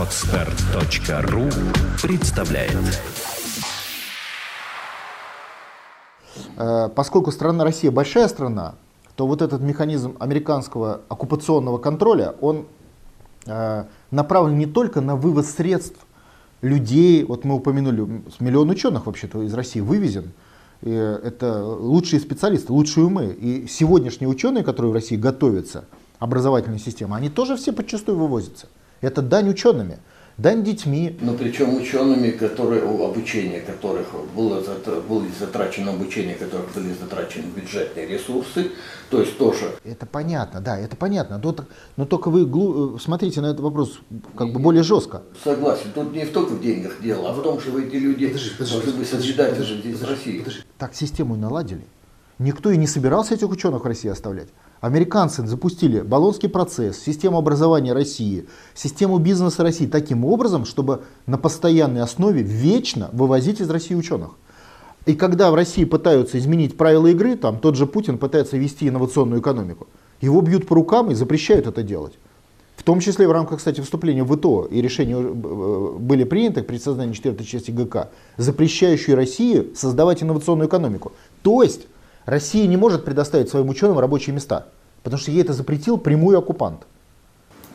Отстар.ру представляет Э, Поскольку страна Россия большая страна, то вот этот механизм американского оккупационного контроля, он э, направлен не только на вывоз средств людей, вот мы упомянули, миллион ученых вообще-то из России вывезен, это лучшие специалисты, лучшие умы. И сегодняшние ученые, которые в России готовятся, образовательная система, они тоже все подчастую вывозятся. Это дань учеными, дань детьми. Но причем учеными, которые, у обучения которых было, было затрачено обучение, которых были затрачены бюджетные ресурсы, то есть тоже Это понятно, да, это понятно. Но, но только вы э, смотрите на этот вопрос как бы более жестко. согласен, тут не только в деньгах дело, а в том, что эти люди должны быть созидатели здесь в России. Так систему и наладили. Никто и не собирался этих ученых в России оставлять. Американцы запустили Болонский процесс, систему образования России, систему бизнеса России таким образом, чтобы на постоянной основе вечно вывозить из России ученых. И когда в России пытаются изменить правила игры, там тот же Путин пытается вести инновационную экономику, его бьют по рукам и запрещают это делать. В том числе в рамках, кстати, вступления в ИТО и решения э, были приняты при создании четвертой части ГК, запрещающие России создавать инновационную экономику. То есть Россия не может предоставить своим ученым рабочие места, потому что ей это запретил прямой оккупант.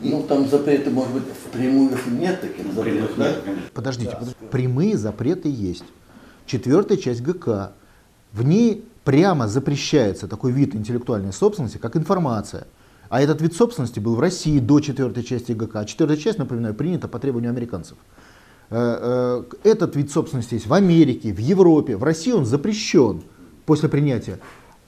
Ну, там запреты, может быть, впрямую нет таких запретов, да? Подождите, подождите. прямые запреты есть. Четвертая часть ГК. В ней прямо запрещается такой вид интеллектуальной собственности, как информация. А этот вид собственности был в России до четвертой части ГК. А четвертая часть, напоминаю, принята по требованию американцев. Э, э, Этот вид собственности есть в Америке, в Европе. В России он запрещен после принятия.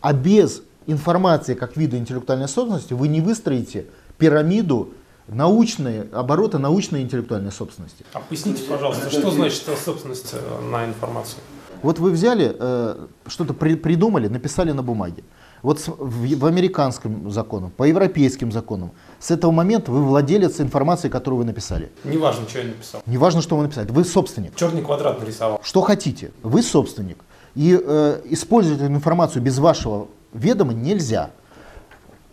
А без информации как вида интеллектуальной собственности вы не выстроите пирамиду научной, оборота научной интеллектуальной собственности. Поясните, пожалуйста, что значит собственность э, на информацию? Вот вы взяли, э, что-то при- придумали, написали на бумаге. Вот с- в, в американском закону, по европейским законам, с этого момента вы владелец информации, которую вы написали. Неважно, что я написал. Неважно, что вы написали, вы собственник. Черный квадрат нарисовал. Что хотите, вы собственник. И э, использовать эту информацию без вашего ведома нельзя.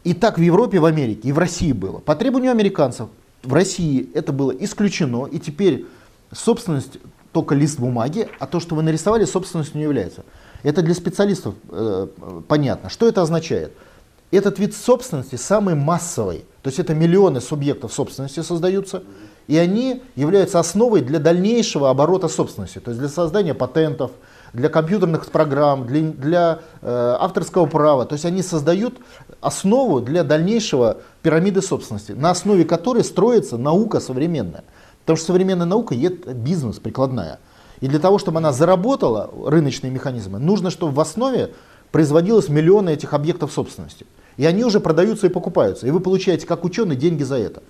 И так в Европе, в Америке и в России было. По требованию американцев в России это было исключено, и теперь собственность только лист бумаги, а то, что вы нарисовали, собственностью не является. Это для специалистов э, понятно. Что это означает? Этот вид собственности самый массовый, то есть это миллионы субъектов собственности создаются, и они являются основой для дальнейшего оборота собственности, то есть для создания патентов, для компьютерных программ, для, для э, авторского права. То есть они создают основу для дальнейшего пирамиды собственности, на основе которой строится наука современная. Потому что современная наука – это бизнес, прикладная. И для того, чтобы она заработала, рыночные механизмы, нужно, чтобы в основе производилось миллионы этих объектов собственности. И они уже продаются и покупаются. И вы получаете, как ученый, деньги за это.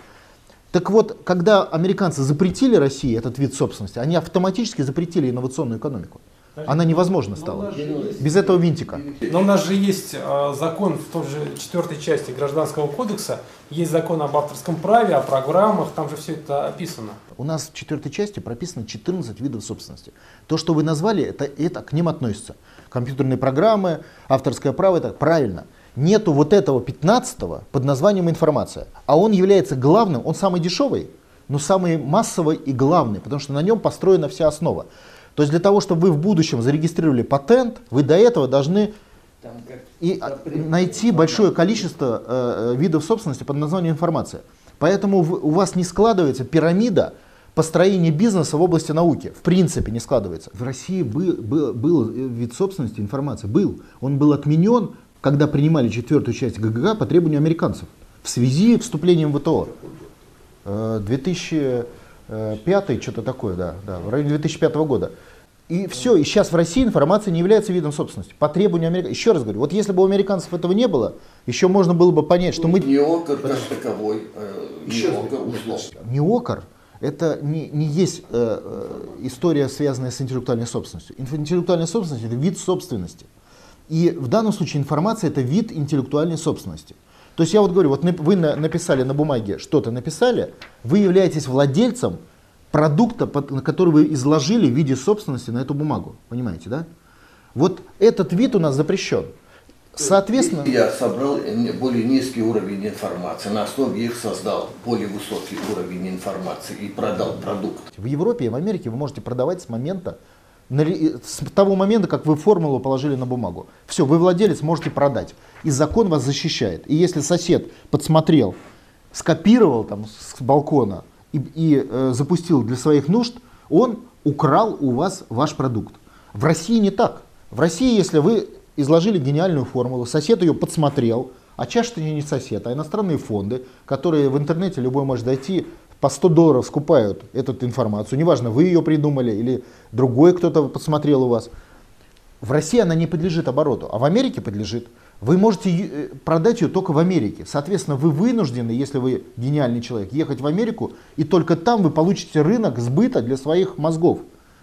Так вот, когда американцы запретили России этот вид собственности, они автоматически запретили инновационную экономику. Она невозможна стала. Без этого винтика. Но у нас же есть э, закон в той же четвертой части Гражданского кодекса, есть закон об авторском праве, о программах, там же все это описано. У нас в четвертой части прописано 14 видов собственности. То, что вы назвали, это, это к ним относится. Компьютерные программы, авторское право, это правильно. Нету вот этого 15 под названием информация. А он является главным, он самый дешевый, но самый массовый и главный, потому что на нем построена вся основа. То есть для того, чтобы вы в будущем зарегистрировали патент, вы до этого должны и а, найти большое количество э, э, видов собственности под названием информация. Поэтому у вас не складывается пирамида построения бизнеса в области науки. В принципе не складывается. В России был, был, был вид собственности информации. Был. Он был отменен, когда принимали четвертую часть ГГГ по требованию американцев в связи с вступлением в ВТО. Э, 2000 Э, пятый, что-то такое, да, да, в районе 2005 года. И все, и сейчас в России информация не является видом собственности. По требованию американцев. Еще раз говорю, вот если бы у американцев этого не было, еще можно было бы понять, что мы... Не окор как таковой, э, не еще окор узлов. Не окор, это не, не есть э, э, история, связанная с интеллектуальной собственностью. Интеллектуальная собственность – это вид собственности. И в данном случае информация – это вид интеллектуальной собственности. То есть я вот говорю, вот вы на- написали на бумаге, что-то написали, вы являетесь владельцем продукта, который вы изложили в виде собственности на эту бумагу. Понимаете, да? Вот этот вид у нас запрещен. Соответственно... Я собрал более низкий уровень информации, на основе их создал более высокий уровень информации и продал продукт. В Европе и в Америке вы можете продавать с момента, с того момента, как вы формулу положили на бумагу. Все, вы владелец, можете продать. И закон вас защищает. И если сосед подсмотрел, скопировал там с балкона и, и э, запустил для своих нужд, он украл у вас ваш продукт. В России не так. В России, если вы изложили гениальную формулу, сосед ее подсмотрел, а чаще не сосед, а иностранные фонды, которые в интернете любой может дойти, по 100 долларов скупают эту информацию, неважно, вы ее придумали или другой кто-то подсмотрел у вас. В России она не подлежит обороту, а в Америке подлежит. Вы можете э, продать ее только в Америке. Соответственно, вы вынуждены, если вы гениальный человек, ехать в Америку, и только там вы получите рынок сбыта для своих мозгов.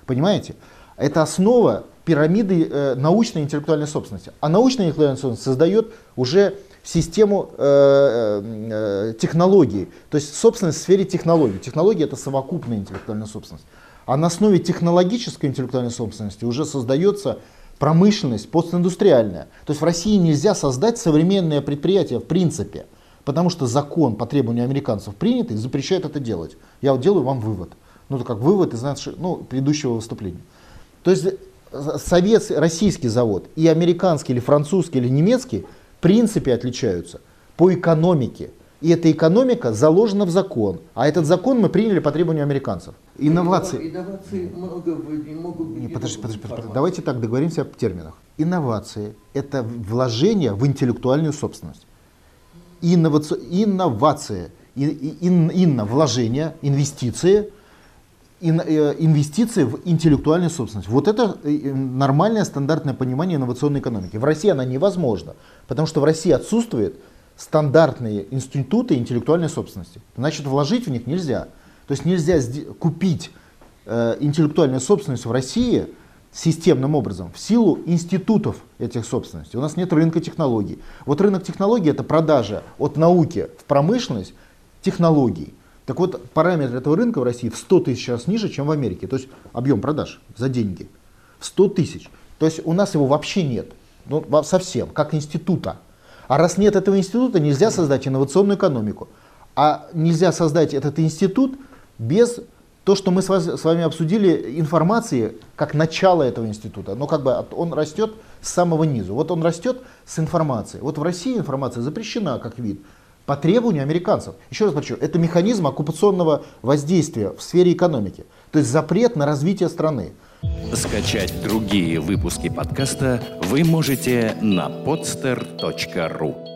Понимаете? Это основа пирамиды э, научной интеллектуальной собственности. А научная интеллектуальная собственность создает уже систему э, э, технологий, то есть собственность в сфере технологий. Технология это совокупная интеллектуальная собственность. А на основе технологической интеллектуальной собственности уже создается промышленность постиндустриальная. То есть в России нельзя создать современное предприятие в принципе, потому что закон по требованию американцев принятый запрещает это делать. Я вот делаю вам вывод. Ну, это как вывод из нашего, ну, предыдущего выступления. То есть советский, российский завод и американский или французский или немецкий в принципе отличаются по экономике. И эта экономика заложена в закон. А этот закон мы приняли по требованию американцев. Инновации. Инновации много не могут быть. Не, подожди, подожди, подожди, давайте так договоримся о терминах. Инновации – это вложение в интеллектуальную собственность. Инновация, инновация ин, инна – вложение, инвестиции – инвестиции в интеллектуальную собственность. Вот это э, нормальное стандартное понимание инновационной экономики. В России она невозможна, потому что в России отсутствуют стандартные институты интеллектуальной собственности. Значит, вложить в них нельзя. То есть нельзя купить э, интеллектуальную собственность в России системным образом в силу институтов этих собственностей. У нас нет рынка технологий. Вот рынок технологий это продажа от науки в промышленность технологий. Так вот, параметр этого рынка в России в 100 тысяч раз ниже, чем в Америке. То есть объем продаж за деньги. В 100 тысяч. То есть у нас его вообще нет. Ну, совсем, как института. А раз нет этого института, нельзя создать инновационную экономику. А нельзя создать этот институт без то, что мы с вами обсудили, информации как начало этого института. Но как бы он растет с самого низу. Вот он растет с информацией. Вот в России информация запрещена как вид по требованию американцев. Еще раз подчеркну, это механизм оккупационного воздействия в сфере экономики. То есть запрет на развитие страны. Скачать другие выпуски подкаста вы можете на podster.ru